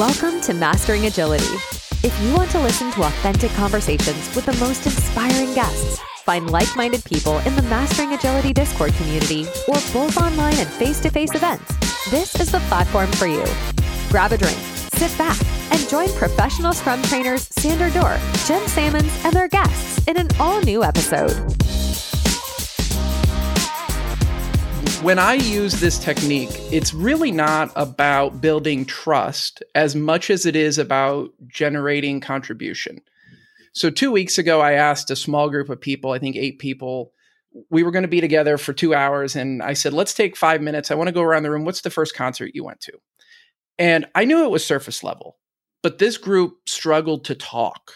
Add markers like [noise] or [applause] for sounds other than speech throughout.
Welcome to Mastering Agility. If you want to listen to authentic conversations with the most inspiring guests, find like minded people in the Mastering Agility Discord community, or both online and face to face events, this is the platform for you. Grab a drink, sit back, and join professional Scrum trainers Sander Dur, Jen Sammons, and their guests in an all new episode. When I use this technique, it's really not about building trust as much as it is about generating contribution. So, two weeks ago, I asked a small group of people, I think eight people, we were going to be together for two hours. And I said, let's take five minutes. I want to go around the room. What's the first concert you went to? And I knew it was surface level, but this group struggled to talk.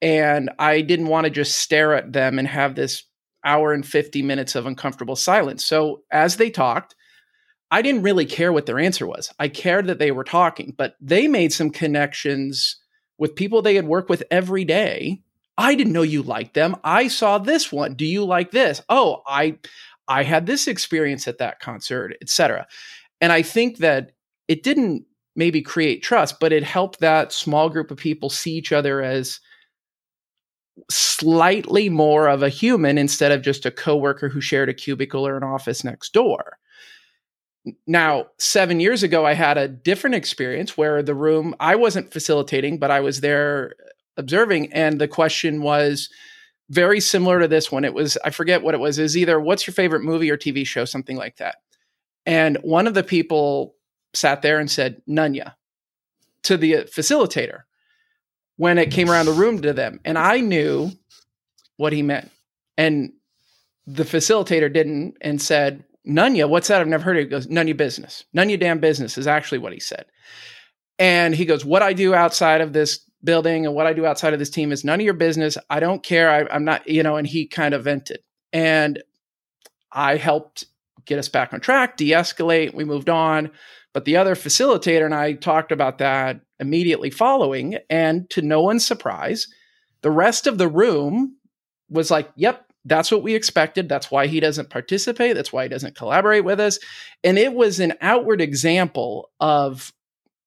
And I didn't want to just stare at them and have this hour and 50 minutes of uncomfortable silence. So as they talked, I didn't really care what their answer was. I cared that they were talking, but they made some connections with people they had worked with every day. I didn't know you liked them. I saw this one. Do you like this? Oh, I I had this experience at that concert, etc. And I think that it didn't maybe create trust, but it helped that small group of people see each other as slightly more of a human instead of just a coworker who shared a cubicle or an office next door. Now, seven years ago, I had a different experience where the room, I wasn't facilitating, but I was there observing. And the question was very similar to this one. It was, I forget what it was, is either what's your favorite movie or TV show, something like that. And one of the people sat there and said, Nunya to the facilitator when it came around the room to them. And I knew what he meant. And the facilitator didn't and said, Nunya, what's that? I've never heard of it. He goes, None of your business. None of your damn business is actually what he said. And he goes, What I do outside of this building and what I do outside of this team is none of your business. I don't care. I, I'm not, you know, and he kind of vented. And I helped get us back on track, de escalate. We moved on. But the other facilitator and I talked about that immediately following. And to no one's surprise, the rest of the room was like, yep, that's what we expected. That's why he doesn't participate. That's why he doesn't collaborate with us. And it was an outward example of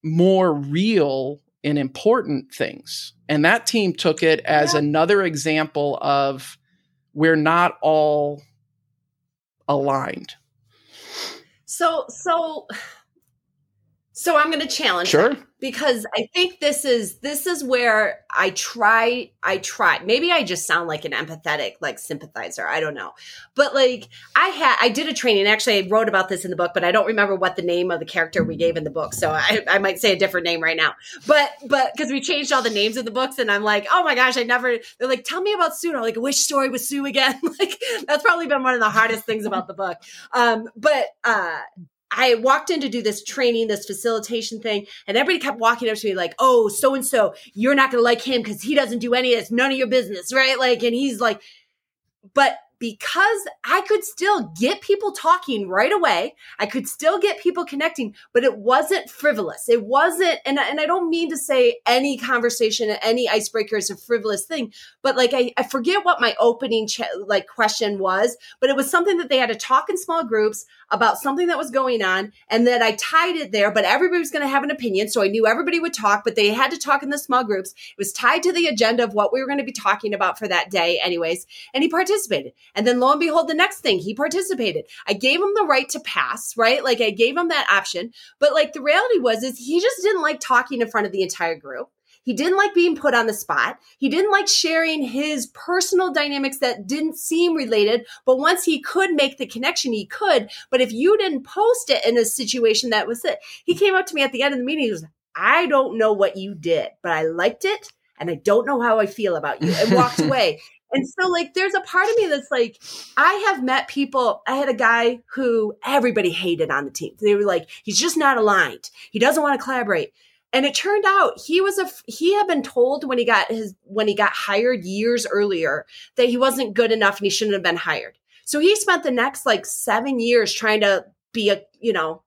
more real and important things. And that team took it as yeah. another example of we're not all aligned. So, so so I'm going to challenge sure. because I think this is this is where I try I try. Maybe I just sound like an empathetic like sympathizer. I don't know. But like I had I did a training. Actually, I wrote about this in the book, but I don't remember what the name of the character we gave in the book. So I, I might say a different name right now. But but because we changed all the names of the books, and I'm like, oh my gosh, I never. They're like, tell me about Sue. I'm like, which story was Sue again? [laughs] like that's probably been one of the hardest things about the book. Um, but uh, I walked in to do this training, this facilitation thing, and everybody kept walking up to me like, "Oh, so and so, you're not going to like him because he doesn't do any of this. None of your business, right?" Like, and he's like, but because I could still get people talking right away. I could still get people connecting, but it wasn't frivolous. It wasn't, and, and I don't mean to say any conversation, any icebreaker is a frivolous thing, but like I, I forget what my opening like question was, but it was something that they had to talk in small groups about something that was going on, and that I tied it there. But everybody was going to have an opinion, so I knew everybody would talk, but they had to talk in the small groups. It was tied to the agenda of what we were going to be talking about for that day, anyways, and he participated. And then lo and behold, the next thing he participated. I gave him the right to pass, right? Like I gave him that option. But like the reality was, is he just didn't like talking in front of the entire group. He didn't like being put on the spot. He didn't like sharing his personal dynamics that didn't seem related. But once he could make the connection, he could. But if you didn't post it in a situation that was it, he came up to me at the end of the meeting. He was, I don't know what you did, but I liked it and I don't know how I feel about you and walked [laughs] away. And so, like, there's a part of me that's like, I have met people. I had a guy who everybody hated on the team. They were like, he's just not aligned. He doesn't want to collaborate. And it turned out he was a he had been told when he got his when he got hired years earlier that he wasn't good enough and he shouldn't have been hired. So he spent the next like 7 years trying to be a, you know,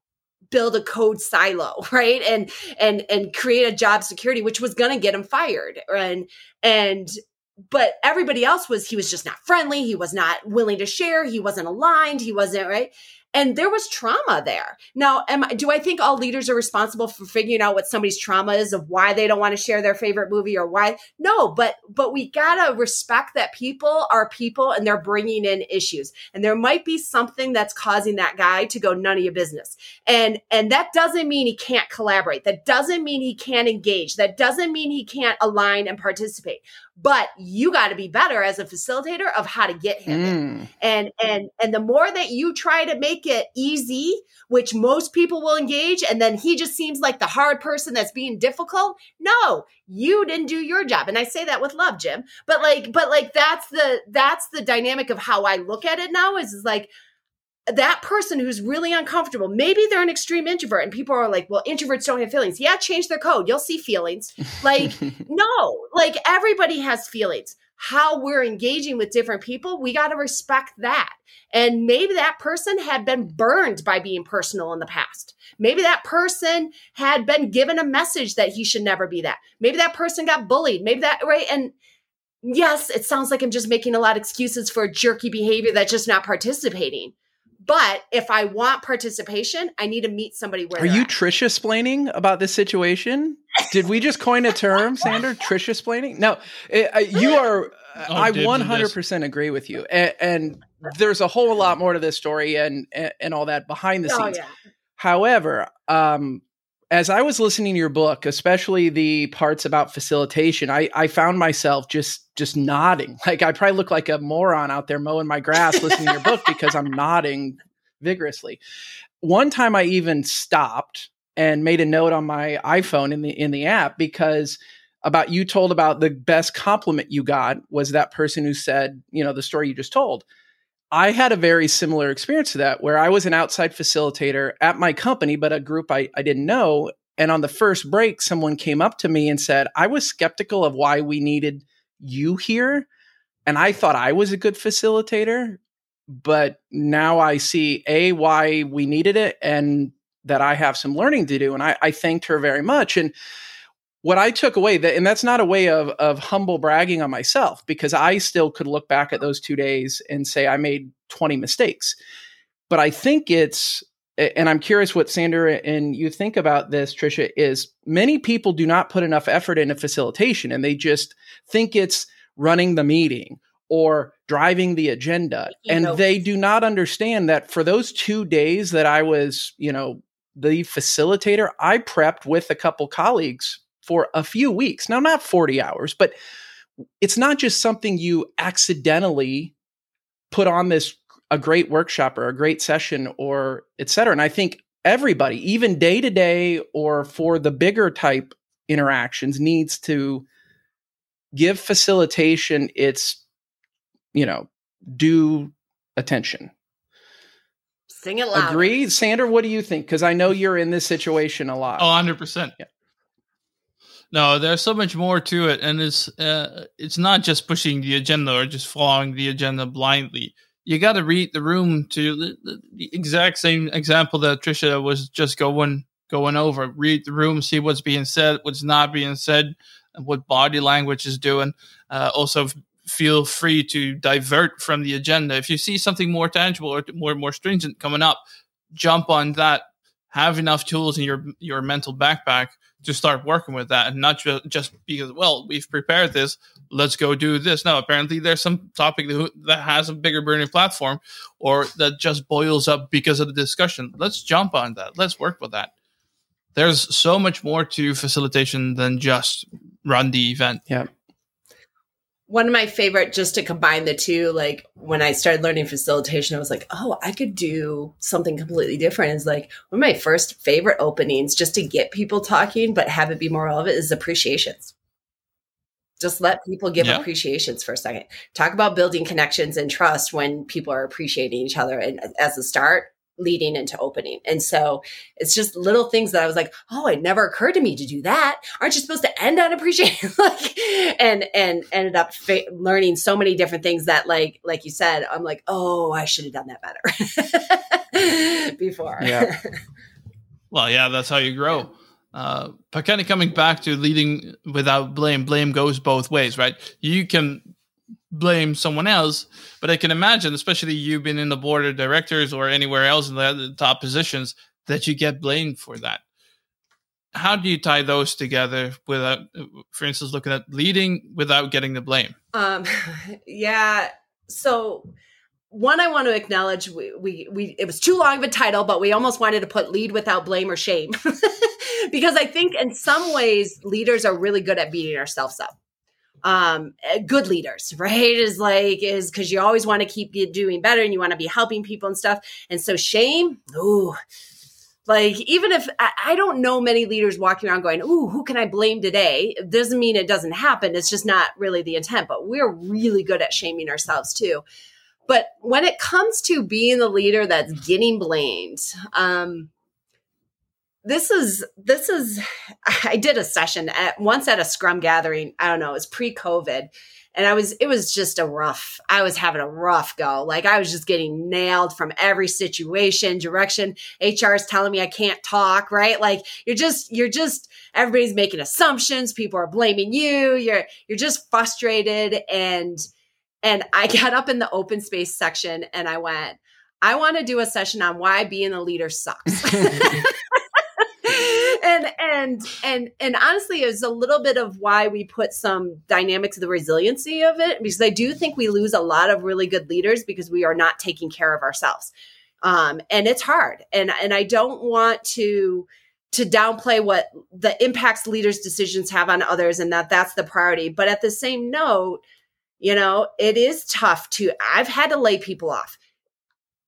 build a code silo, [laughs] right? And and and create a job security which was going to get him fired. And and but everybody else was he was just not friendly he was not willing to share he wasn't aligned he wasn't right and there was trauma there. Now, am I, do I think all leaders are responsible for figuring out what somebody's trauma is of why they don't want to share their favorite movie or why? No, but but we gotta respect that people are people and they're bringing in issues, and there might be something that's causing that guy to go none of your business, and and that doesn't mean he can't collaborate. That doesn't mean he can't engage. That doesn't mean he can't align and participate but you got to be better as a facilitator of how to get him mm. and and and the more that you try to make it easy which most people will engage and then he just seems like the hard person that's being difficult no you didn't do your job and i say that with love jim but like but like that's the that's the dynamic of how i look at it now is, is like that person who's really uncomfortable, maybe they're an extreme introvert and people are like, well, introverts don't have feelings. Yeah, change their code. You'll see feelings. Like, [laughs] no, like everybody has feelings. How we're engaging with different people, we got to respect that. And maybe that person had been burned by being personal in the past. Maybe that person had been given a message that he should never be that. Maybe that person got bullied. Maybe that, right? And yes, it sounds like I'm just making a lot of excuses for jerky behavior that's just not participating but if I want participation, I need to meet somebody where. Are you at. Tricia splaining about this situation? Did we just coin a term, [laughs] Sander? Tricia splaining? No, uh, you [laughs] are. Oh, I 100% agree with you, and, and, there's a whole lot more to this story and and, and all that behind the oh, scenes. Yeah. However, um, as I was listening to your book, especially the parts about facilitation, I, I found myself just just nodding. [laughs] Like I probably look like a moron out there mowing my grass listening to your book because I'm nodding vigorously. One time I even stopped and made a note on my iPhone in the in the app because about you told about the best compliment you got was that person who said, you know, the story you just told. I had a very similar experience to that where I was an outside facilitator at my company, but a group I, I didn't know. And on the first break, someone came up to me and said, I was skeptical of why we needed you here. And I thought I was a good facilitator, but now I see A, why we needed it and that I have some learning to do. And I, I thanked her very much. And what I took away that, and that's not a way of, of humble bragging on myself because I still could look back at those two days and say I made 20 mistakes. But I think it's and I'm curious what Sander and you think about this, Tricia, is many people do not put enough effort into facilitation and they just think it's running the meeting or driving the agenda. You and know. they do not understand that for those two days that I was, you know, the facilitator, I prepped with a couple colleagues for a few weeks. Now, not 40 hours, but it's not just something you accidentally put on this a great workshop or a great session or et cetera. And I think everybody, even day to day or for the bigger type interactions, needs to give facilitation its, you know, due attention. Sing it loud. Agree, Sander. What do you think? Because I know you're in this situation a lot. Oh, 100 percent. Yeah. No, there's so much more to it, and it's uh, it's not just pushing the agenda or just following the agenda blindly you got to read the room to the, the, exact same example that Tricia was just going going over. Read the room, see what's being said, what's not being said, and what body language is doing. Uh, also, feel free to divert from the agenda. If you see something more tangible or more more stringent coming up, jump on that. Have enough tools in your your mental backpack to start working with that and not ju- just because well we've prepared this let's go do this. No apparently there's some topic that, that has a bigger burning platform or that just boils up because of the discussion. Let's jump on that. Let's work with that. There's so much more to facilitation than just run the event. Yeah one of my favorite just to combine the two like when i started learning facilitation i was like oh i could do something completely different is like one of my first favorite openings just to get people talking but have it be more relevant is appreciations just let people give yeah. appreciations for a second talk about building connections and trust when people are appreciating each other and as a start leading into opening. And so it's just little things that I was like, oh, it never occurred to me to do that. Aren't you supposed to end on appreciation? [laughs] like, and, and ended up fa- learning so many different things that like, like you said, I'm like, oh, I should have done that better [laughs] before. Yeah. [laughs] well, yeah, that's how you grow. Uh, but kind of coming back to leading without blame, blame goes both ways, right? You can blame someone else. But I can imagine, especially you being in the board of directors or anywhere else in the top positions, that you get blamed for that. How do you tie those together without, for instance, looking at leading without getting the blame? Um, [laughs] yeah. So one I want to acknowledge we, we we it was too long of a title, but we almost wanted to put lead without blame or shame. [laughs] because I think in some ways leaders are really good at beating ourselves up. Um, eh, good leaders, right? Is like is because you always want to keep doing better and you want to be helping people and stuff. And so shame, ooh, like even if I, don't know many leaders walking around going, ooh, who can I blame today? It doesn't mean it doesn't happen. It's just not really the intent. But we're really good at shaming ourselves too. But when it comes to being the leader that's getting blamed, um, this is this is [sighs] I did a session at once at a scrum gathering. I don't know, it was pre-COVID. And I was it was just a rough, I was having a rough go. Like I was just getting nailed from every situation, direction. HR is telling me I can't talk, right? Like you're just you're just everybody's making assumptions, people are blaming you. You're you're just frustrated and and I [laughs] got up in the open space section and I went, I want to do a session on why being a leader sucks. [laughs] [laughs] and and and honestly is a little bit of why we put some dynamics of the resiliency of it because I do think we lose a lot of really good leaders because we are not taking care of ourselves. Um, and it's hard. And and I don't want to to downplay what the impacts leaders' decisions have on others and that that's the priority. But at the same note, you know, it is tough to, I've had to lay people off.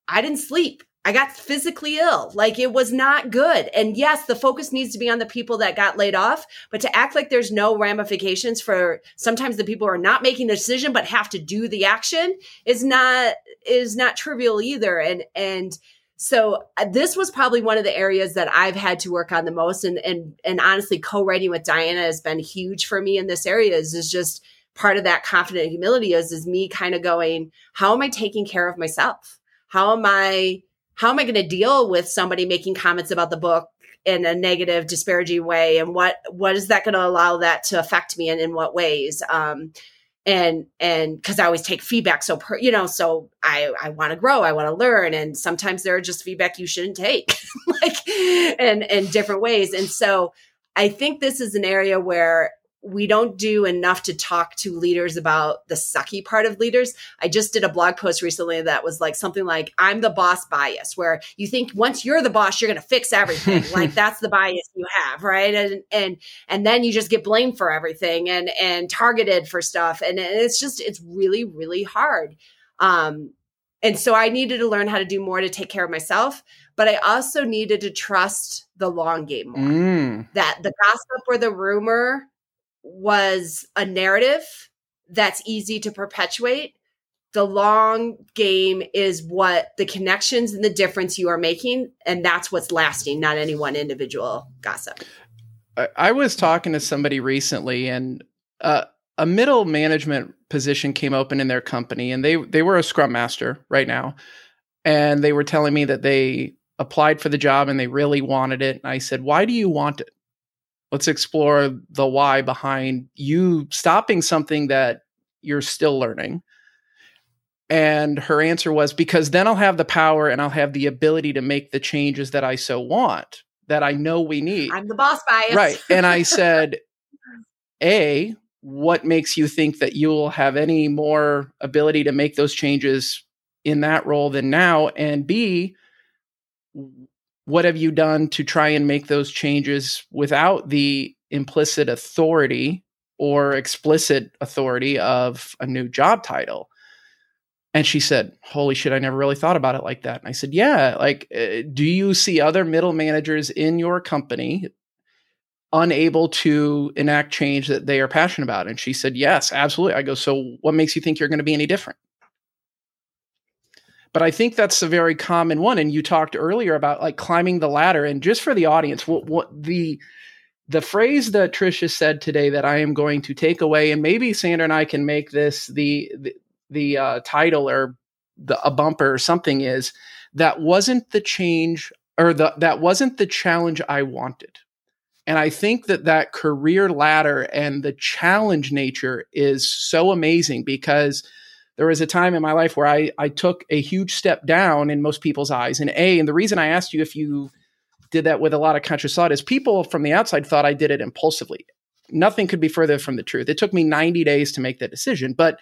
I didn't sleep. I got physically ill. Like it was not good. And yes, the focus needs to be on the people that got laid off, but to act like there's no ramifications for sometimes the people who are not making the decision but have to do the action is not is not trivial either. And and so uh, this was probably one of the areas that I've had to work on the most and and and honestly co-writing with Diana has been huge for me in this area is, is just part of that confident humility is is me kind of going how am i taking care of myself how am i how am i going to deal with somebody making comments about the book in a negative disparaging way? And what what is that going to allow that to affect me and in what ways? Um and and because i always take feedback so per, you know so i i want to grow i want to learn and sometimes there are just feedback you shouldn't take [laughs] like and in different ways. And so i think this is an area where we don't do enough to talk to leaders about the sucky part of leaders. I just did a blog post recently that was like something like I'm the boss bias where you think once you're the boss you're going to fix everything. [laughs] like that's the bias you have, right? And and and then you just get blamed for everything and and targeted for stuff and it's just it's really really hard. Um and so I needed to learn how to do more to take care of myself, but I also needed to trust the long game more. Mm. That the gossip or the rumor was a narrative that's easy to perpetuate. The long game is what the connections and the difference you are making, and that's what's lasting, not any one individual gossip. I, was talking to somebody recently, and uh, a middle management position came open in their company, and they they were a scrum master right now, and they were telling me that they applied for the job and they really wanted it. And I said, "Why do you want it?" Let's explore the why behind you stopping something that you're still learning. And her answer was because then I'll have the power and I'll have the ability to make the changes that I so want, that I know we need. I'm the boss bias. Right. And I [laughs] said, A, what makes you think that you'll have any more ability to make those changes in that role than now? And B, what have you done to try and make those changes without the implicit authority or explicit authority of a new job title? And she said, Holy shit, I never really thought about it like that. And I said, Yeah, like, uh, do you see other middle managers in your company unable to enact change that they are passionate about? And she said, Yes, absolutely. I go, So what makes you think you're going to be any different? But I think that's a very common one. And you talked earlier about like climbing the ladder. And just for the audience, what, what the the phrase that Tricia said today that I am going to take away, and maybe Sander and I can make this the the, the uh, title or the a bumper or something is that wasn't the change or the that wasn't the challenge I wanted. And I think that that career ladder and the challenge nature is so amazing because there was a time in my life where I, I took a huge step down in most people's eyes. And A, and the reason I asked you if you did that with a lot of conscious thought is people from the outside thought I did it impulsively. Nothing could be further from the truth. It took me 90 days to make that decision, but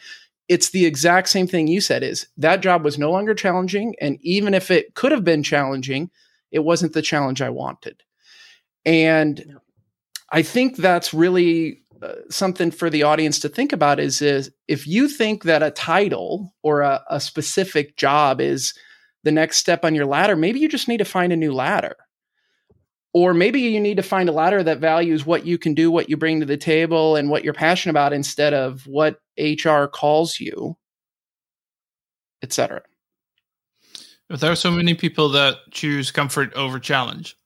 it's the exact same thing you said is that job was no longer challenging and even if it could have been challenging, it wasn't the challenge I wanted. And I think that's really something for the audience to think about is, is if you think that a title or a, a specific job is the next step on your ladder, maybe you just need to find a new ladder. Or maybe you need to find a ladder that values what you can do, what you bring to the table, and what you're passionate about instead of what HR calls you, etc. But there are so many people that choose comfort over challenge.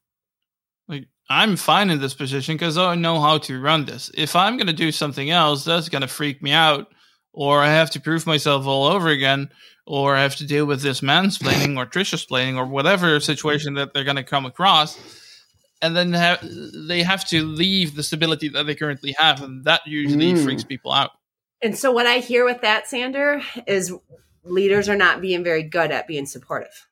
Like I'm fine in this position because I know how to run this. If I'm going to do something else, that's going to freak me out, or I have to prove myself all over again, or I have to deal with this mansplaining or Trisha's planning or whatever situation that they're going to come across. And then ha- they have to leave the stability that they currently have, and that usually mm. freaks people out. And so, what I hear with that, Sander, is leaders are not being very good at being supportive,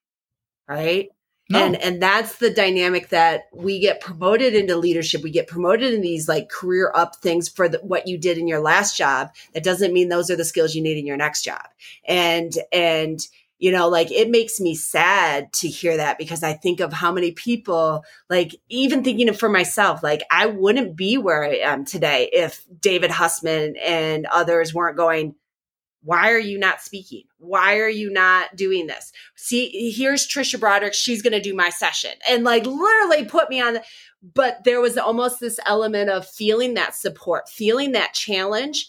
right? No. And and that's the dynamic that we get promoted into leadership. We get promoted in these like career up things for the, what you did in your last job. That doesn't mean those are the skills you need in your next job. And and you know like it makes me sad to hear that because i think of how many people like even thinking for myself like i wouldn't be where i am today if david hussman and others weren't going why are you not speaking? Why are you not doing this? See, here's Tricia Broderick. She's going to do my session and like literally put me on. The, but there was almost this element of feeling that support, feeling that challenge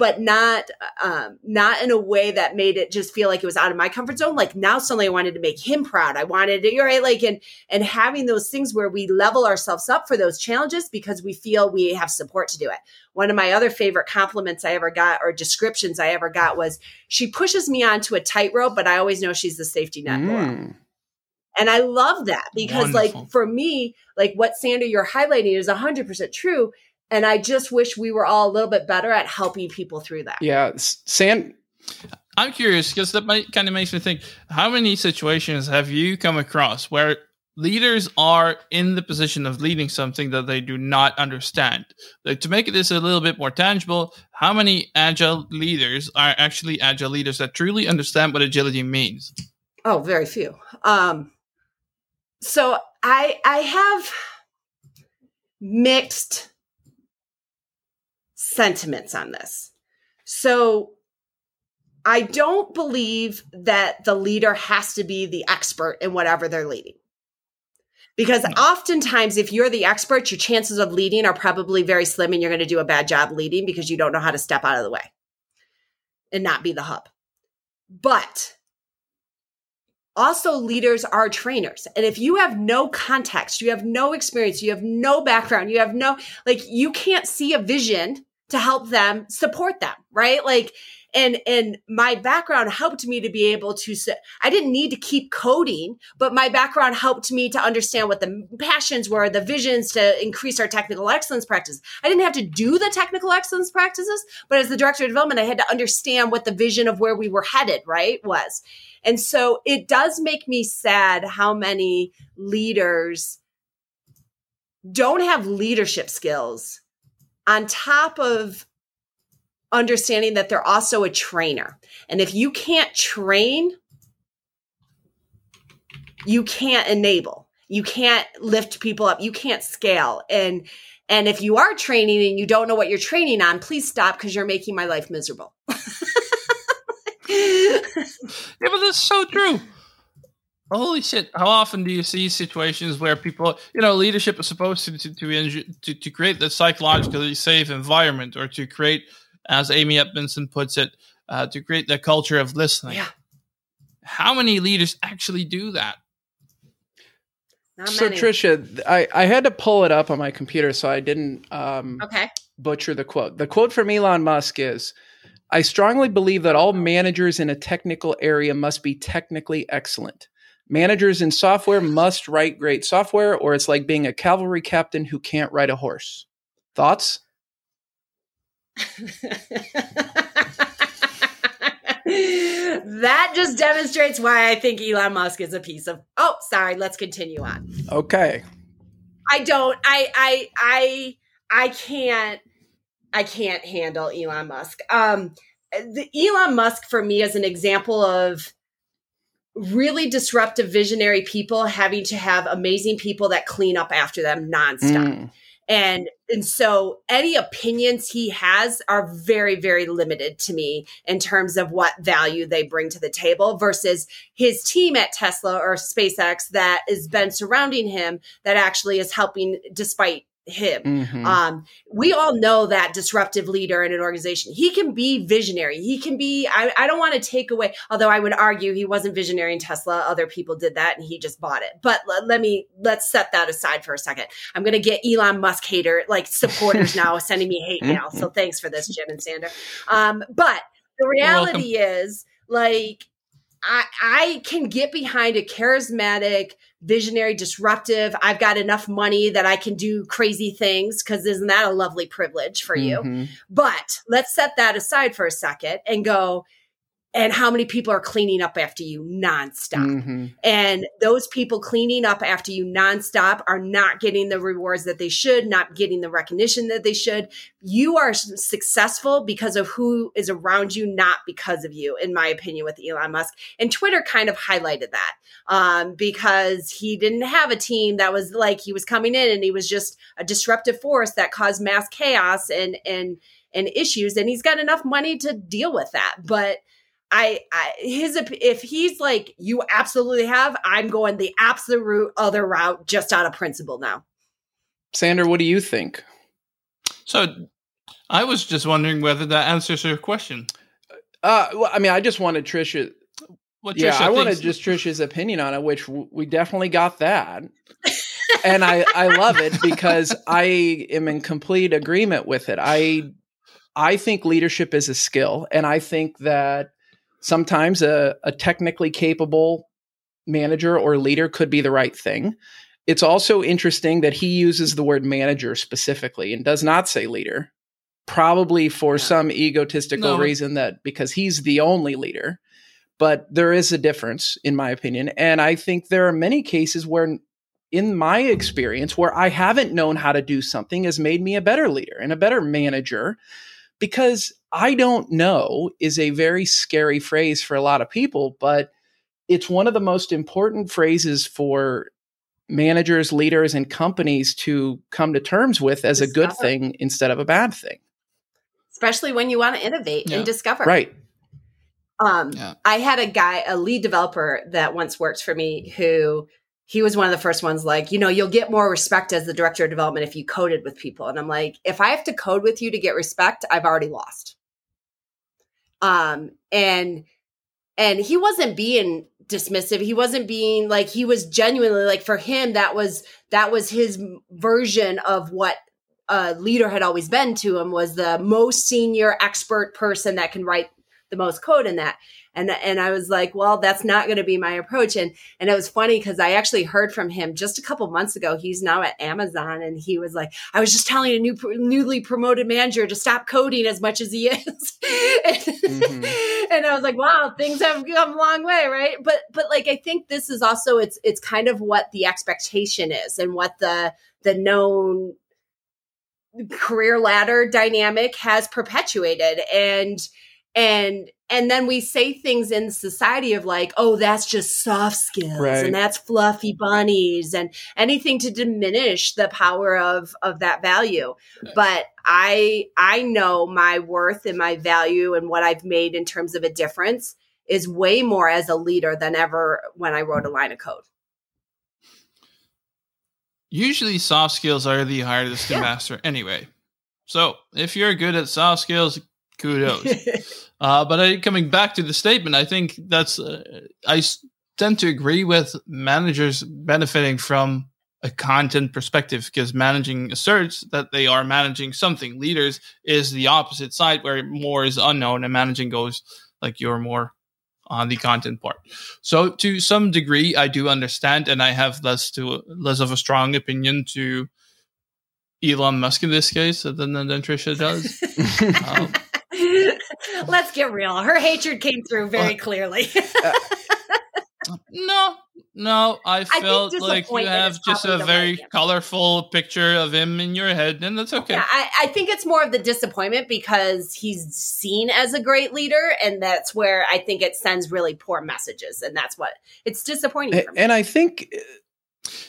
but not um, not in a way that made it just feel like it was out of my comfort zone. Like now suddenly I wanted to make him proud. I wanted to, you're right? Like and and having those things where we level ourselves up for those challenges because we feel we have support to do it. One of my other favorite compliments I ever got or descriptions I ever got was she pushes me onto a tightrope, but I always know she's the safety net. Mm. And I love that because Wonderful. like for me, like what Sander you're highlighting is 100% true and I just wish we were all a little bit better at helping people through that. Yeah, Sand. I'm curious because that might, kind of makes me think: How many situations have you come across where leaders are in the position of leading something that they do not understand? Like to make this a little bit more tangible, how many agile leaders are actually agile leaders that truly understand what agility means? Oh, very few. Um, so I I have mixed sentiments on this. So I don't believe that the leader has to be the expert in whatever they're leading. Because oftentimes, if you're the expert, your chances of leading are probably very slim and you're going to do a bad job leading because you don't know how to step out of the way and not be the hub. But also, leaders are trainers. And if you have no context, you have no experience, you have no background, you have no, like, you can't see a vision to help them support them, right? Like, and and my background helped me to be able to i didn't need to keep coding but my background helped me to understand what the passions were the visions to increase our technical excellence practice i didn't have to do the technical excellence practices but as the director of development i had to understand what the vision of where we were headed right was and so it does make me sad how many leaders don't have leadership skills on top of understanding that they're also a trainer. And if you can't train, you can't enable. You can't lift people up. You can't scale. And and if you are training and you don't know what you're training on, please stop because you're making my life miserable. [laughs] yeah, but that's so true holy shit how often do you see situations where people you know leadership is supposed to to to, to, create the psychologically safe environment or to create as amy edmondson puts it uh, to create the culture of listening? Yeah. how many leaders actually do that? So tricia I, I had to pull it up on my computer so i didn't um, okay. butcher the quote. The quote from elon musk is I strongly believe that all managers in a technical area must be technically excellent Managers in software must write great software, or it's like being a cavalry captain who can't ride a horse. Thoughts? that just demonstrates why I think Elon Musk is a piece of. Oh, sorry. Let's continue on. Okay. I don't. I. I. I. I can't. I can't handle Elon Musk. Um, the Elon Musk for me is an example of really disruptive visionary people having to have amazing people that clean up after them nonstop. Mm. And and so any opinions he has are very very limited to me in terms of what value they bring to the table versus his team at Tesla or SpaceX that has been surrounding him that actually is helping despite him. Mm-hmm. Um, we all know that disruptive leader in an organization. He can be visionary. He can be, I, I don't want to take away, although I would argue he wasn't visionary in Tesla. Other people did that and he just bought it. But l- let me, let's set that aside for a second. I'm going to get Elon Musk hater, like supporters now [laughs] sending me hate mail. So thanks for this, Jim and Sander. Um, but the reality is like, I, I can get behind a charismatic, visionary, disruptive. I've got enough money that I can do crazy things because isn't that a lovely privilege for you? Mm-hmm. But let's set that aside for a second and go, and how many people are cleaning up after you nonstop. Mm-hmm. And those people cleaning up after you nonstop are not getting the rewards that they should, not getting the recognition that they should. You are successful because of who is around you, not because of you, in my opinion, with Elon Musk. And Twitter kind of highlighted that um, because he didn't have a team that was like he was coming in and he was just a disruptive force that caused mass chaos and, and, and issues. And he's got enough money to deal with that. But I, I his if he's like you absolutely have, I'm going the absolute other route just out of principle now. Sander, what do you think? So, I was just wondering whether that answers your question. Uh, well, I mean, I just wanted Tricia. What yeah, I wanted just Tricia's opinion on it, which we definitely got that. and I, I love it because [laughs] I am in complete agreement with it. I I think leadership is a skill, and I think that sometimes a, a technically capable manager or leader could be the right thing. It's also interesting that he uses the word manager specifically and does not say leader, probably for yeah. some egotistical no. reason that because he's the only leader. But there is a difference, in my opinion. And I think there are many cases where, in my experience, where I haven't known how to do something has made me a better leader and a better manager because I don't know is a very scary phrase for a lot of people, but it's one of the most important phrases for managers, leaders, and companies to come to terms with as discover. a good thing instead of a bad thing. Especially when you want to innovate yeah. and discover. Right. Um, yeah. I had a guy, a lead developer that once worked for me who he was one of the first ones like, you know, you'll get more respect as the director of development if you coded with people. And I'm like, if I have to code with you to get respect, I've already lost. Um, and and he wasn't being dismissive. He wasn't being like he was genuinely like for him that was that was his version of what a leader had always been to him was the most senior expert person that can write the most code in that and and I was like, well, that's not going to be my approach. And and it was funny because I actually heard from him just a couple months ago. He's now at Amazon, and he was like, I was just telling a new newly promoted manager to stop coding as much as he is. [laughs] and, mm-hmm. and I was like, wow, things have come a long way, right? But but like I think this is also it's it's kind of what the expectation is and what the the known career ladder dynamic has perpetuated and and and then we say things in society of like oh that's just soft skills right. and that's fluffy bunnies and anything to diminish the power of of that value. But i i know my worth and my value and what i've made in terms of a difference is way more as a leader than ever when i wrote a line of code. Usually soft skills are the hardest to master. Anyway so if you're good at soft skills kudos. [laughs] uh, but I, coming back to the statement, I think that's uh, I tend to agree with managers benefiting from a content perspective because managing asserts that they are managing something. Leaders is the opposite side where more is unknown and managing goes like you're more on the content part. So to some degree, I do understand, and I have less to less of a strong opinion to Elon Musk in this case than than Tricia does. [laughs] um, [laughs] Let's get real. Her hatred came through very clearly. uh, [laughs] no, no, I felt I like you have just a very colorful picture of him in your head, and that's okay. Yeah, I, I, think it's more of the disappointment because he's seen as a great leader, and that's where I think it sends really poor messages, and that's what it's disappointing. And I think,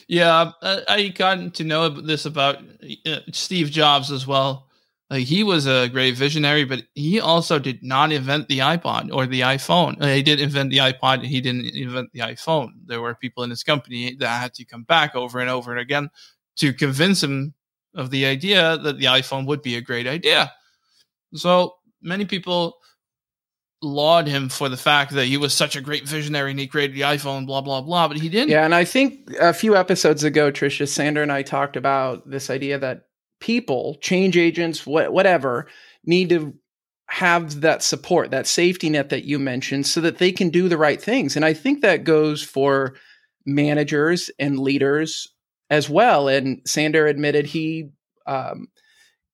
yeah, I got to know this about uh, Steve Jobs as well like he was a great visionary, but he also did not invent the iPod or the iPhone. He did invent the iPod. He didn't invent the iPhone. There were people in his company that had to come back over and over and again to convince him of the idea that the iPhone would be a great idea. So many people laud him for the fact that he was such a great visionary and he created the iPhone, blah, blah, blah, but he didn't. Yeah. And I think a few episodes ago, Tricia Sander and I talked about this idea that people, change agents, wh- whatever, need to have that support, that safety net that you mentioned, so that they can do the right things. And I think that goes for managers and leaders as well. And Sander admitted he um,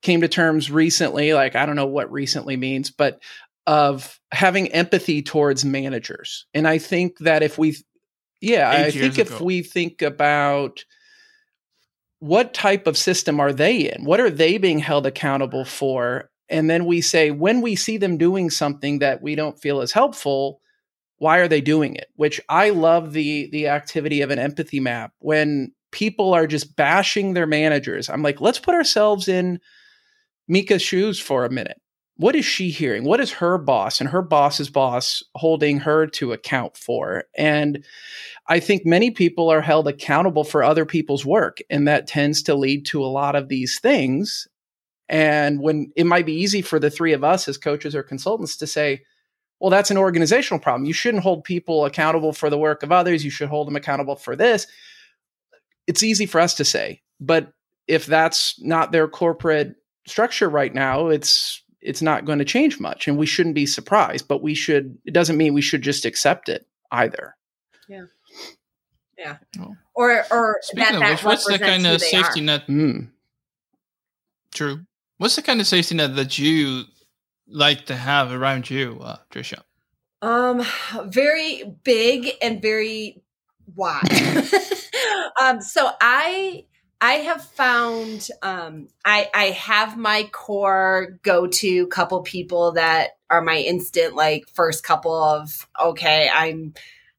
came to terms recently, like I don't know what recently means, but of having empathy towards managers. And I think that if we, yeah, Eight I think if we think about what type of system are they in? What are they being held accountable for? And then we say, when we see them doing something that we don't feel is helpful, why are they doing it? Which I love the the activity of an empathy map when people are just bashing their managers. I'm like, let's put ourselves in Mika's shoes for a minute. What is she hearing? What is her boss and her boss's boss holding her to account for? And I think many people are held accountable for other people's work, and that tends to lead to a lot of these things. And when it might be easy for the three of us as coaches or consultants to say, well, that's an organizational problem. You shouldn't hold people accountable for the work of others. You should hold them accountable for this. It's easy for us to say, but if that's not their corporate structure right now, it's it's not going to change much and we shouldn't be surprised, but we should it doesn't mean we should just accept it either. Yeah. Yeah. Or or Speaking that, of which, what's the kind of safety are. net? Mm. True. What's the kind of safety net that you like to have around you, uh, Tricia? Um, very big and very wide. [laughs] [laughs] um, so I I have found um, I I have my core go to couple people that are my instant like first couple of okay I'm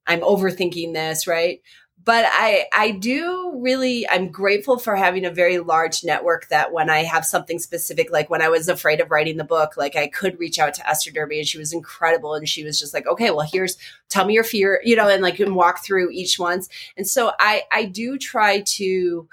I'm overthinking this right? But I I do really I'm grateful for having a very large network that when I have something specific like when I was afraid of writing the book like I could reach out to Esther Derby and she was incredible and she was just like okay well here's tell me your fear you know and like and walk through each one's. And so I I do try to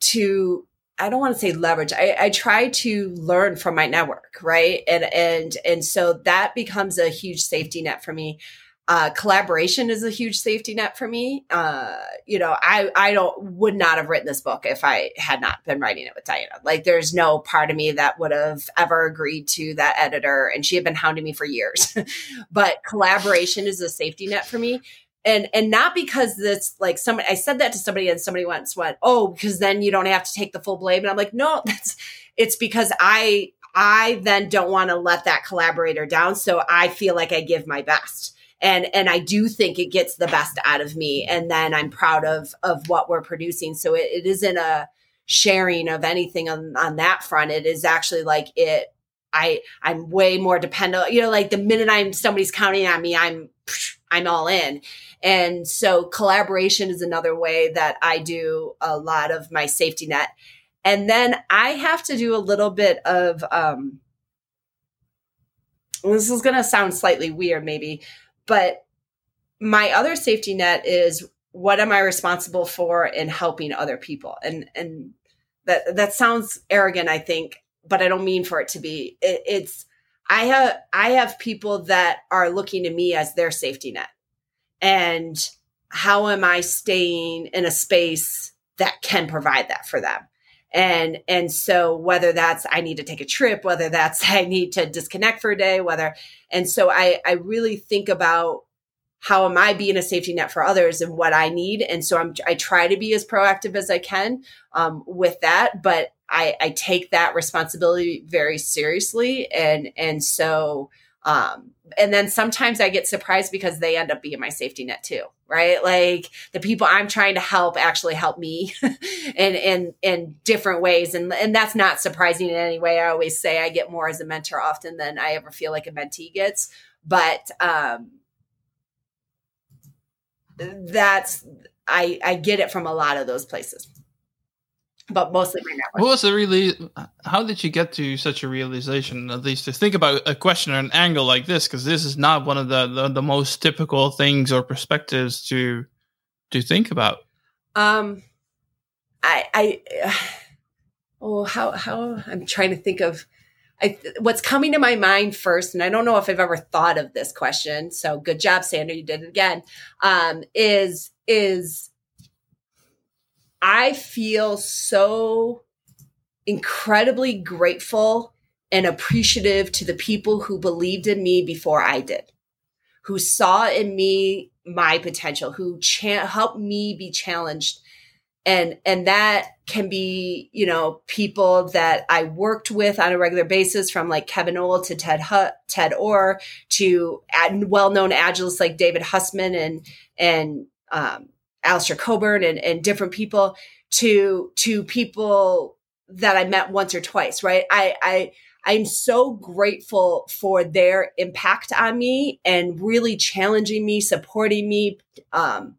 to I don't want to say leverage. I, I, try to learn from my network, right? And and and so that becomes a huge safety net for me. Uh, collaboration is a huge safety net for me. Uh, you know, I I don't would not have written this book if I had not been writing it with Diana. Like, there's no part of me that would have ever agreed to that editor, and she had been hounding me for years. [laughs] but collaboration is a safety net for me and and not because this like somebody I said that to somebody and somebody once went oh because then you don't have to take the full blame. And I'm like no [laughs] that's it's because I I then don't want to let that collaborator down. So I feel like I give my best. And and I do think it gets the best out of me. And then I'm proud of of what we're producing. So it, it isn't a sharing of anything on on that front. It is actually like it I I'm way more dependent you know like the minute I'm somebody's counting on me I'm I'm all in and so collaboration is another way that I do a lot of my safety net and then I have to do a little bit of um this is going to sound slightly weird maybe but my other safety net is what am I responsible for in helping other people? And and that that sounds arrogant, I think, but I don't mean for it to be. It, it's I have I have people that are looking to me as their safety net. And how am I staying in a space that can provide that for them? and and so whether that's i need to take a trip whether that's [laughs] i need to disconnect for a day whether and so i i really think about how am i being a safety net for others and what i need and so i'm i try to be as proactive as i can um, with that but i i take that responsibility very seriously and and so um, and then sometimes I get surprised because they end up being my safety net too, right? Like the people I'm trying to help actually help me [laughs] in, in, in different ways. And, and that's not surprising in any way. I always say I get more as a mentor often than I ever feel like a mentee gets. But, um, that's, I, I get it from a lot of those places but mostly my network. What was the really? How did you get to such a realization? At least to think about a question or an angle like this, because this is not one of the, the, the most typical things or perspectives to to think about. Um, I I uh, [sighs] oh how how I'm trying to think of. I, what's coming to my mind first, and I don't know if I've ever thought of this question. So good job, Sander. You did it again. Um, is is I feel so incredibly grateful and appreciative to the people who believed in me before I did, who saw in me my potential, who cha- helped me be challenged. And, and that can be, you know, people that I worked with on a regular basis from like Kevin Ohl to Ted Hutt, Ted Orr to well-known agilists like David Hussman and, and, um, Alistair Cockburn and, and different people to to people that I met once or twice, right? I I I'm so grateful for their impact on me and really challenging me, supporting me, um,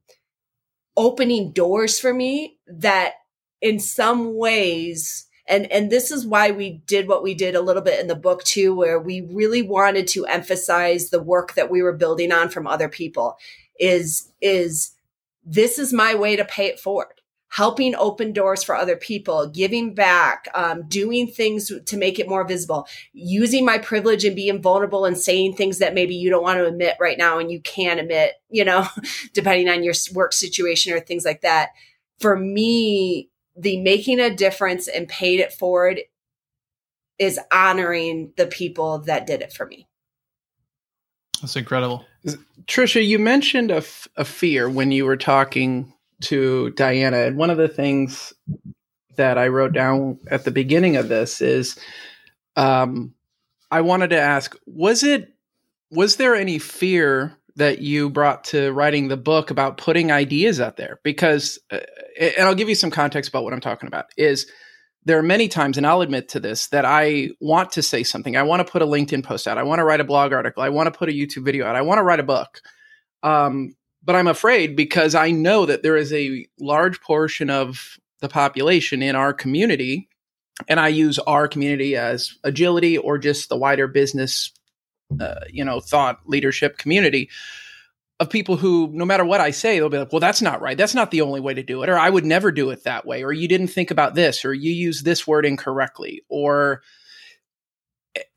opening doors for me that in some ways and and this is why we did what we did a little bit in the book too where we really wanted to emphasize the work that we were building on from other people is is this is my way to pay it forward helping open doors for other people, giving back, um, doing things to make it more visible, using my privilege and being vulnerable and saying things that maybe you don't want to admit right now and you can admit, you know, [laughs] depending on your work situation or things like that. For me, the making a difference and paid it forward is honoring the people that did it for me. That's incredible. Tricia, you mentioned a, f- a fear when you were talking to Diana, and one of the things that I wrote down at the beginning of this is, um, I wanted to ask: was it was there any fear that you brought to writing the book about putting ideas out there? Because, uh, and I'll give you some context about what I'm talking about. Is there are many times, and I'll admit to this, that I want to say something. I want to put a LinkedIn post out. I want to write a blog article. I want to put a YouTube video out. I want to write a book. Um, but I'm afraid because I know that there is a large portion of the population in our community, and I use our community as agility or just the wider business, uh, you know, thought leadership community of people who, no matter what I say, they'll be like, well, that's not right. That's not the only way to do it. Or I would never do it that way. Or you didn't think about this. Or you use this word incorrectly. Or,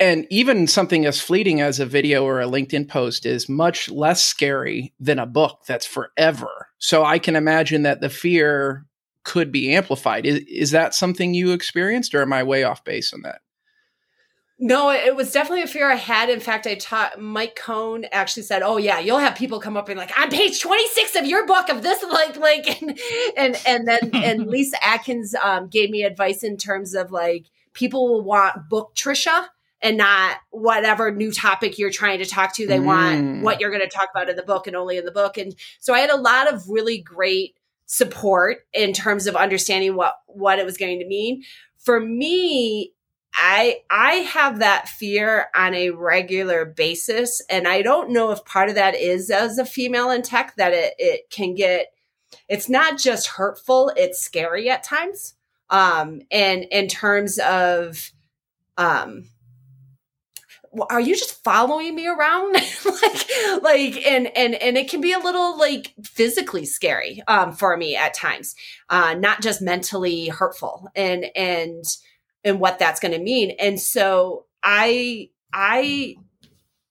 and even something as fleeting as a video or a LinkedIn post is much less scary than a book that's forever. So I can imagine that the fear could be amplified. Is, is that something you experienced, or am I way off base on that? No, it was definitely a fear I had. In fact, I taught Mike Cohn actually said, "Oh yeah, you'll have people come up and like on page twenty six of your book of this like like," [laughs] and and, and then and [laughs] Lyssa Adkins um, gave me advice in terms of like people will want book Tricia and not whatever new topic you're trying to talk to. They mm. want what you're going to talk about in the book and only in the book. And so I had a lot of really great support in terms of understanding what what it was going to mean. For me, I I have that fear on a regular basis and I don't know if part of that is as a female in tech that it it can get it's not just hurtful, it's scary at times. Um and in terms of um are you just following me around [laughs] like like and and and it can be a little like physically scary um for me at times uh not just mentally hurtful and and and what that's going to mean. And so I, I,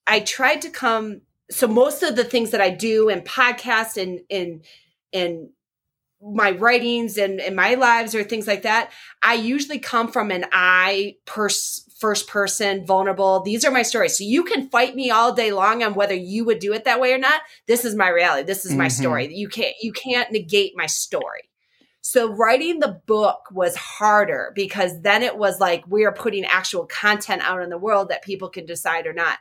I tried to come. So most of the things that I do and podcast and, and, and my writings and, and my lives or things like that, I usually come from an I pers- first person, vulnerable. These are my stories. So you can fight me all day long on whether you would do it that way or not. This is my reality. This is my Mhm. story. You can't you can't negate my story. So writing the book was harder because then it was like we are putting actual content out in the world that people can decide or not.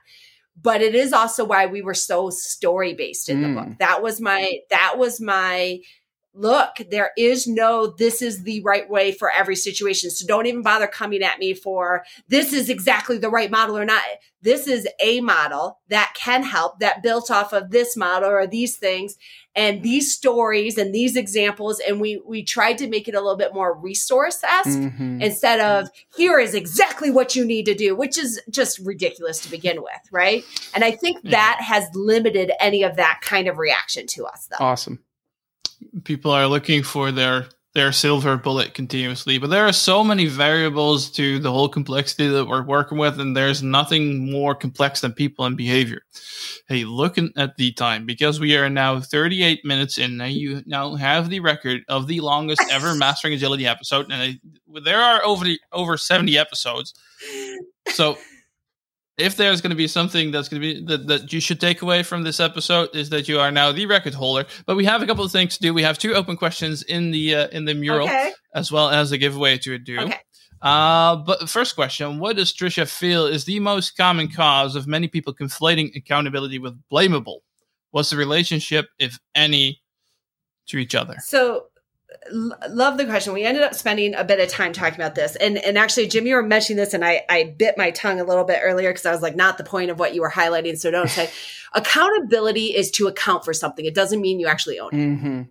But it is also why we were so story based in the Mm. book. That was my that was my look, there is no this is the right way for every situation. So don't even bother coming at me for this is exactly the right model or not. This is a model that can help that built off of this model or these things and these stories and these examples and we we tried to make it a little bit more resource esque Mhm. instead of here is exactly what you need to do which is just ridiculous to begin with right and i think Yeah. that has limited any of that kind of reaction to us though awesome. People are looking for their their silver bullet continuously but there are so many variables to the whole complexity that we're working with and there's nothing more complex than people and behavior. Hey looking at the time because we are now 38 minutes in now you now have the record of the longest ever [laughs] mastering agility episode and I, there are over the, over 70 episodes. So if there's going to be something that's going to be that, that you should take away from this episode is that you are now the record holder. But we have a couple of things to do. We have two open questions in the uh, in the mural okay. as well as a giveaway to do. Okay. Uh, but first question what does tricia feel is the most common cause of many people conflating accountability with blamable? What's the relationship if any to each other? So l- love the question. We ended up spending a bit of time talking about this. And and actually Jim, you were mentioning this and I, I bit my tongue a little bit earlier because I was like, not the point of what you were highlighting. So don't say [laughs] accountability is to account for something. It doesn't mean you actually own it. Mhm.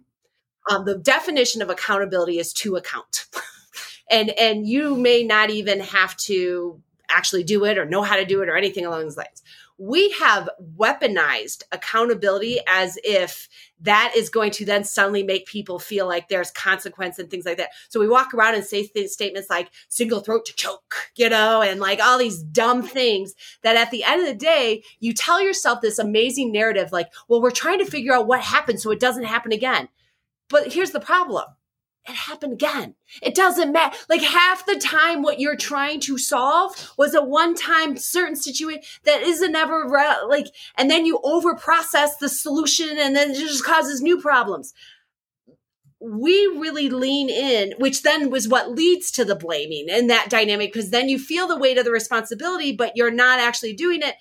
Um, the definition of accountability is to account. [laughs] and and you may not even have to actually do it or know how to do it or anything along those lines. We have weaponized accountability as if that is going to then suddenly make people feel like there's consequence and things like that. So we walk around and say th- statements like single throat to choke, you know, and like all these dumb things that at the end of the day, you tell yourself this amazing narrative like, well, we're trying to figure out what happened so it doesn't happen again. But here's the problem. It happened again. It doesn't matter. Like half the time, what you're trying to solve was a one time certain situation that isn't ever re- like, and then you over process the solution and then it just causes new problems. We really lean in, which then was what leads to the blaming and that dynamic, because then you feel the weight of the responsibility, but you're not actually doing it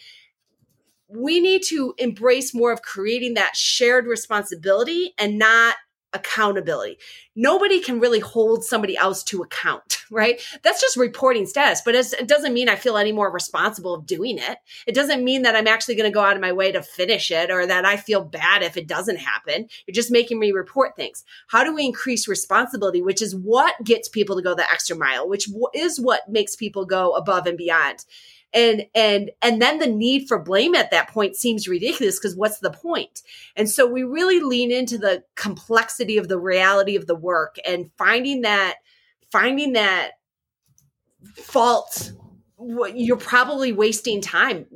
we need to embrace more of creating that shared responsibility and not accountability. Nobody can really hold somebody else to account, [laughs] right? That's just reporting status, but it doesn't mean I feel any more responsible of doing it. It doesn't mean that I'm actually going to go out of my way to finish it or that I feel bad if it doesn't happen. You're just making me report things. How do we increase responsibility, which is what gets people to go the extra mile, which is what makes people go above and beyond and and and then the need for blame at that point seems ridiculous because what's the point? And so we really lean into the complexity of the reality of the work and finding that finding that fault you're probably wasting time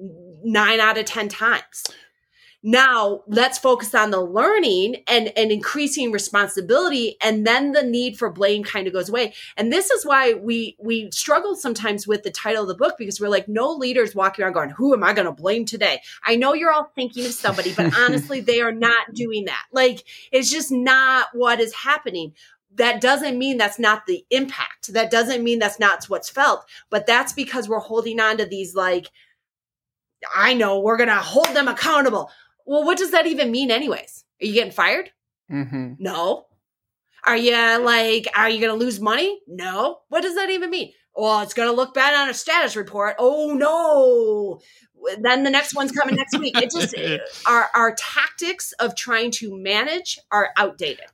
nine out of ten times now let's focus on the learning and and increasing responsibility and then the need for blame kind of goes away. And this is why we we struggle sometimes with the title of the book because we're like no leaders walking around going who am i going to blame today? I know you're all thinking of somebody but [laughs] honestly they are not doing that. Like it's just not what is happening. That doesn't mean that's not the impact. That doesn't mean that's not what's felt but that's because we're holding on to these like i know we're going to hold them accountable well, what does that even mean, anyways? Are you getting fired? Mhm. No. Are you like, are you going to lose money? No. What does that even mean? Well, it's going to look bad on a status report. Oh no. Then the next one's coming next week. It just, [laughs] our, our tactics of trying to manage are outdated.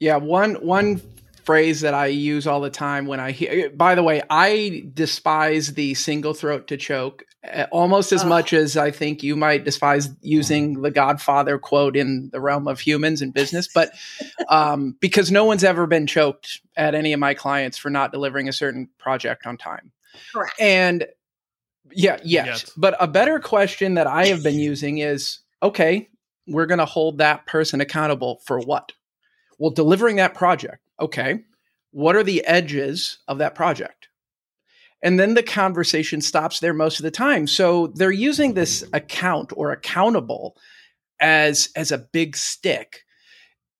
Yeah, one one phrase that I use all the time when I hear. By the way, I despise the single throat to choke almost as Ugh. much as I think you might despise using the Godfather quote in the realm of humans and business. But um, [laughs] because no one's ever been choked at any of my clients for not delivering a certain project on time. Correct. And yeah, yes. Yet. But a better question that I have been using is okay, we're going to hold that person accountable for what? well, delivering that project. Okay. What are the edges of that project? And then the conversation stops there most of the time. So they're using this account or accountable as as a big stick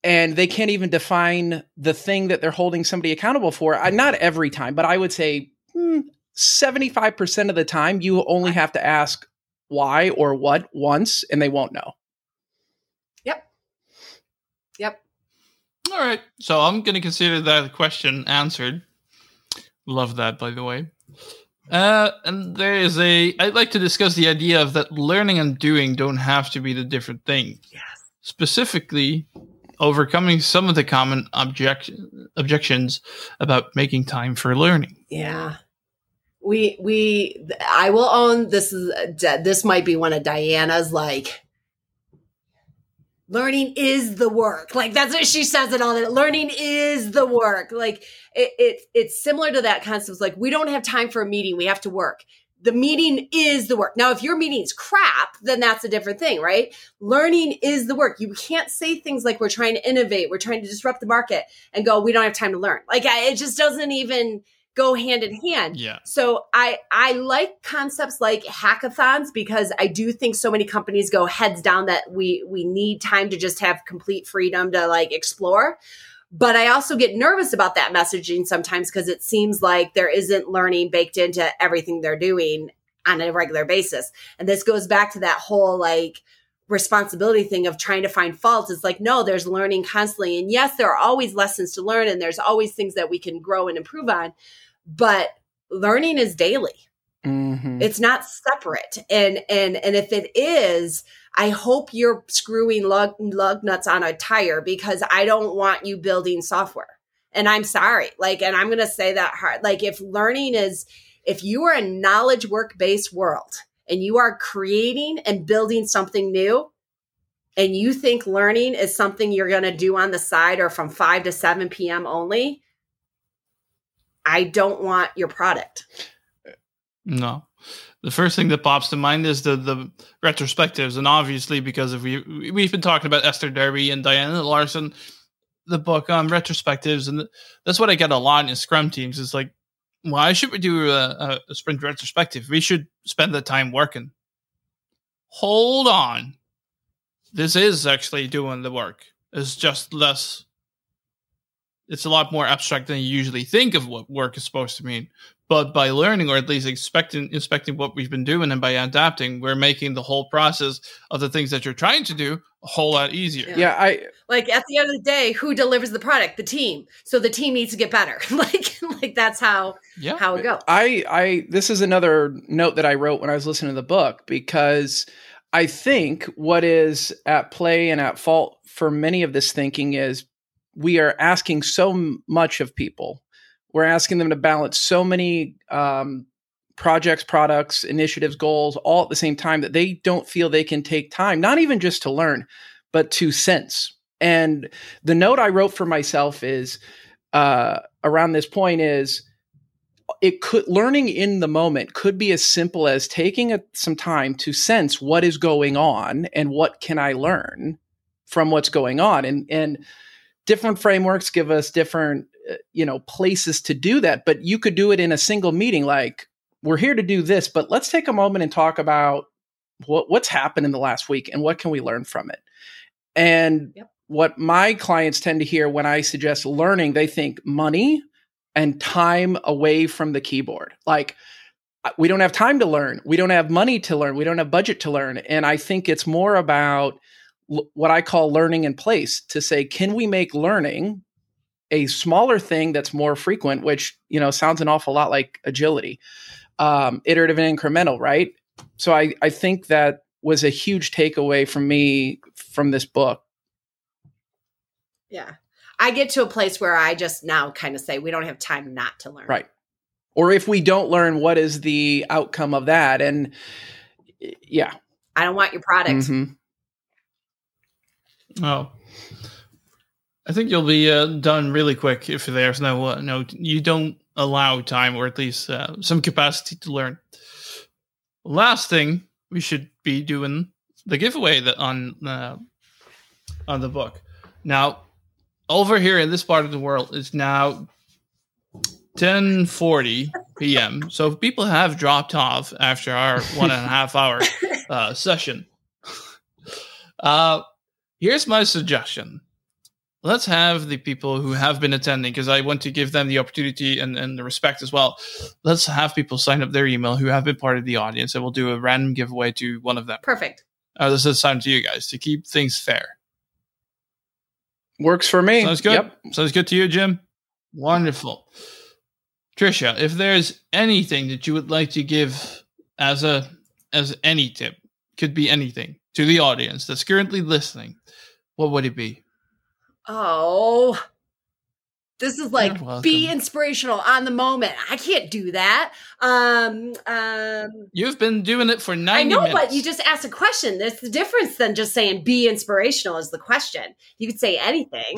and they can't even define the thing that they're holding somebody accountable for. Uh, not every time, but I would say hmm, 75% of the time, you only have to ask why or what once, and they won't know. Yep. Yep. All right. So I'm going to consider that question answered. Love that, by the way. Uh, and there is a. I'd like to discuss the idea of that learning and doing don't have to be the different thing. Yes. Specifically, overcoming some of the common object, objections about making time for learning. Yeah. We we I will own this is this might be one of Diana's like learning is the work. Like that's what she says it all that learning is the work. Like it, it it's similar to that concept. Like we don't have time for a meeting, we have to work the meeting is the work. Now, if your meeting is crap, then that's a different thing, right? Learning is the work. You can't say things like we're trying to innovate, we're trying to disrupt the market and go, we don't have time to learn. Like it just doesn't even go hand in hand. Yeah. So I I like concepts like hackathons because I do think so many companies go heads down that we we need time to just have complete freedom to like explore. But I also get nervous about that messaging sometimes because it seems like there isn't learning baked into everything they're doing on a regular basis. And this goes back to that whole like responsibility thing of trying to find faults. It's like, no, there's learning constantly. And yes, there are always lessons to learn and there's always things that we can grow and improve on. But learning is daily. Mm-hmm. It's not separate. And and and if it is, I hope you're screwing lug, lug nuts on a tire because I don't want you building software. And I'm sorry. Like, and I'm going to say that hard. Like, if learning is, if you are a knowledge work based world and you are creating and building something new, and you think learning is something you're going to do on the side or from 5 to 7 p.m. only, I don't want your product. No the first thing that pops to mind is the the retrospectives, and obviously because of we we've been talking about Esther Derby and Diana Larsen, the book on retrospectives, and that's what I get a lot in Scrum teams. Is like, why should we do a, a sprint retrospective? We should spend the time working. Hold on, this is actually doing the work. It's just less. It's a lot more abstract than you usually think of what work is supposed to mean. But by learning or at least expecting inspecting what we've been doing and by adapting we're making the whole process of the things that you're trying to do a whole lot easier. Yeah, yeah i like at the end of the day who delivers the product? The team. So the team needs to get better. [laughs] Like like that's how yeah. how it goes. I i this is another note that i wrote when i was listening to the book because i think what is at play and at fault for many of this thinking is we are asking so much of people we're asking them to balance so many um, projects, products, initiatives, goals all at the same time that they don't feel they can take time, not even just to learn, but to sense. And the note I wrote for myself is uh, around this point is it could learning in the moment could be as simple as taking a, some time to sense what is going on and what can I learn from what's going on and and different frameworks give us different uh, you know places to do that but you could do it in a single meeting like we're here to do this but let's take a moment and talk about what what's happened in the last week and what can we learn from it. And yep. what my clients tend to hear when i suggest learning they think money and time away from the keyboard. Like uh, we don't have time to learn. We don't have money to learn. We don't have budget to learn. And i think it's more about what i call learning in place to say can we make learning a smaller thing that's more frequent, which you know sounds an awful lot like agility, um, iterative and incremental, right? So I I think that was a huge takeaway from me from this book. Yeah, I get to a place where I just now kind of say we don't have time not to learn, right? Or if we don't learn, what is the outcome of that? And yeah, I don't want your product. Mm-hmm. Oh, I think you'll be uh, done really quick if there's no uh, no you don't allow time or at least uh, some capacity to learn. Last thing we should be doing the giveaway that on uh, on the book. Now, over here in this part of the world, it's now 10:40 p.m. So people have dropped off after our one and a half hour uh, session. Uh, here's my suggestion. Let's have the people who have been attending, because I want to give them the opportunity and, and the respect as well. Let's have people sign up their email who have been part of the audience, and we'll do a random giveaway to one of them. Perfect. Uh, this is time to you guys to keep things fair. Works for me. Sounds good. Yep. Sounds good to you, Jim. Wonderful. Tricia, if there's anything that you would like to give as a as any tip, could be anything to the audience that's currently listening, what would it be? Oh, this is like be inspirational on the moment. I can't do that. Um, um, You've been doing it for 90 I know, minutes. but you just asked a question. There's the difference than just saying be inspirational is the question. You could say anything.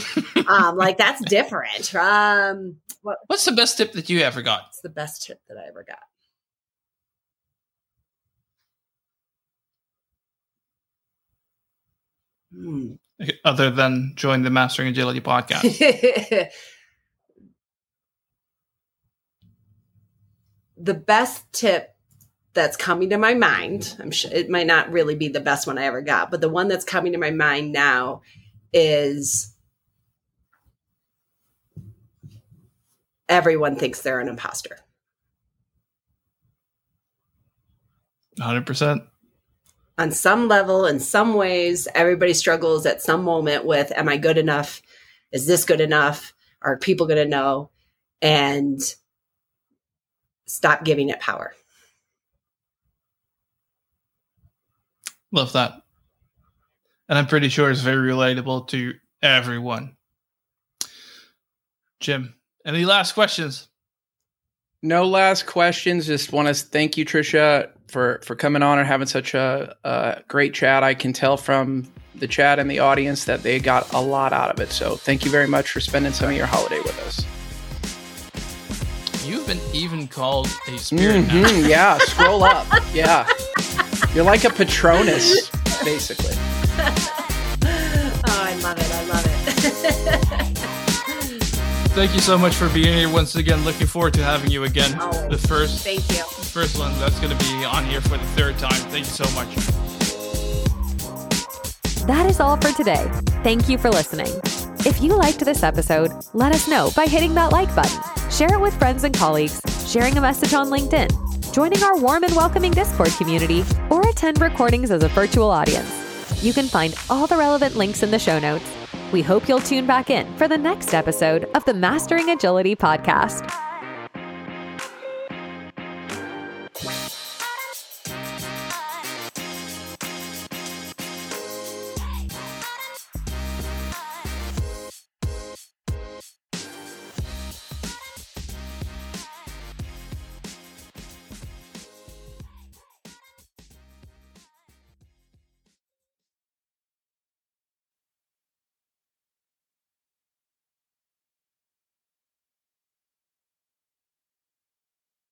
um, [laughs] like that's different. Um, what, What's the best tip that you ever got? It's the best tip that I ever got? Hmm. Other than join the Mastering Agility podcast. [laughs] the best tip that's coming to my mind, I'm sure it might not really be the best one I ever got, but the one that's coming to my mind now is everyone thinks they're an imposter. 100%. On some level, in some ways, everybody struggles at some moment with Am I good enough? Is this good enough? Are people going to know? And stop giving it power. Love that. And I'm pretty sure it's very relatable to everyone. Jim, any last questions? No last questions. Just want to thank you, Tricia, for for coming on and having such a, a great chat. I can tell from the chat and the audience that they got a lot out of it. So thank you very much for spending some of your holiday with us. You've been even called a spirit. Mhm, yeah, scroll up. Yeah, you're like a Patronus, basically. [laughs] Thank you so much for being here once again. Looking forward to having you again. Oh, the first Thank you. first one that's going to be on here for the third time. Thank you so much. That is all for today. Thank you for listening. If you liked this episode, let us know by hitting that like button. Share it with friends and colleagues, sharing a message on LinkedIn, joining our warm and welcoming Discord community, or attend recordings as a virtual audience. You can find all the relevant links in the show notes. We hope you'll tune back in for the next episode of the Mastering Agility podcast.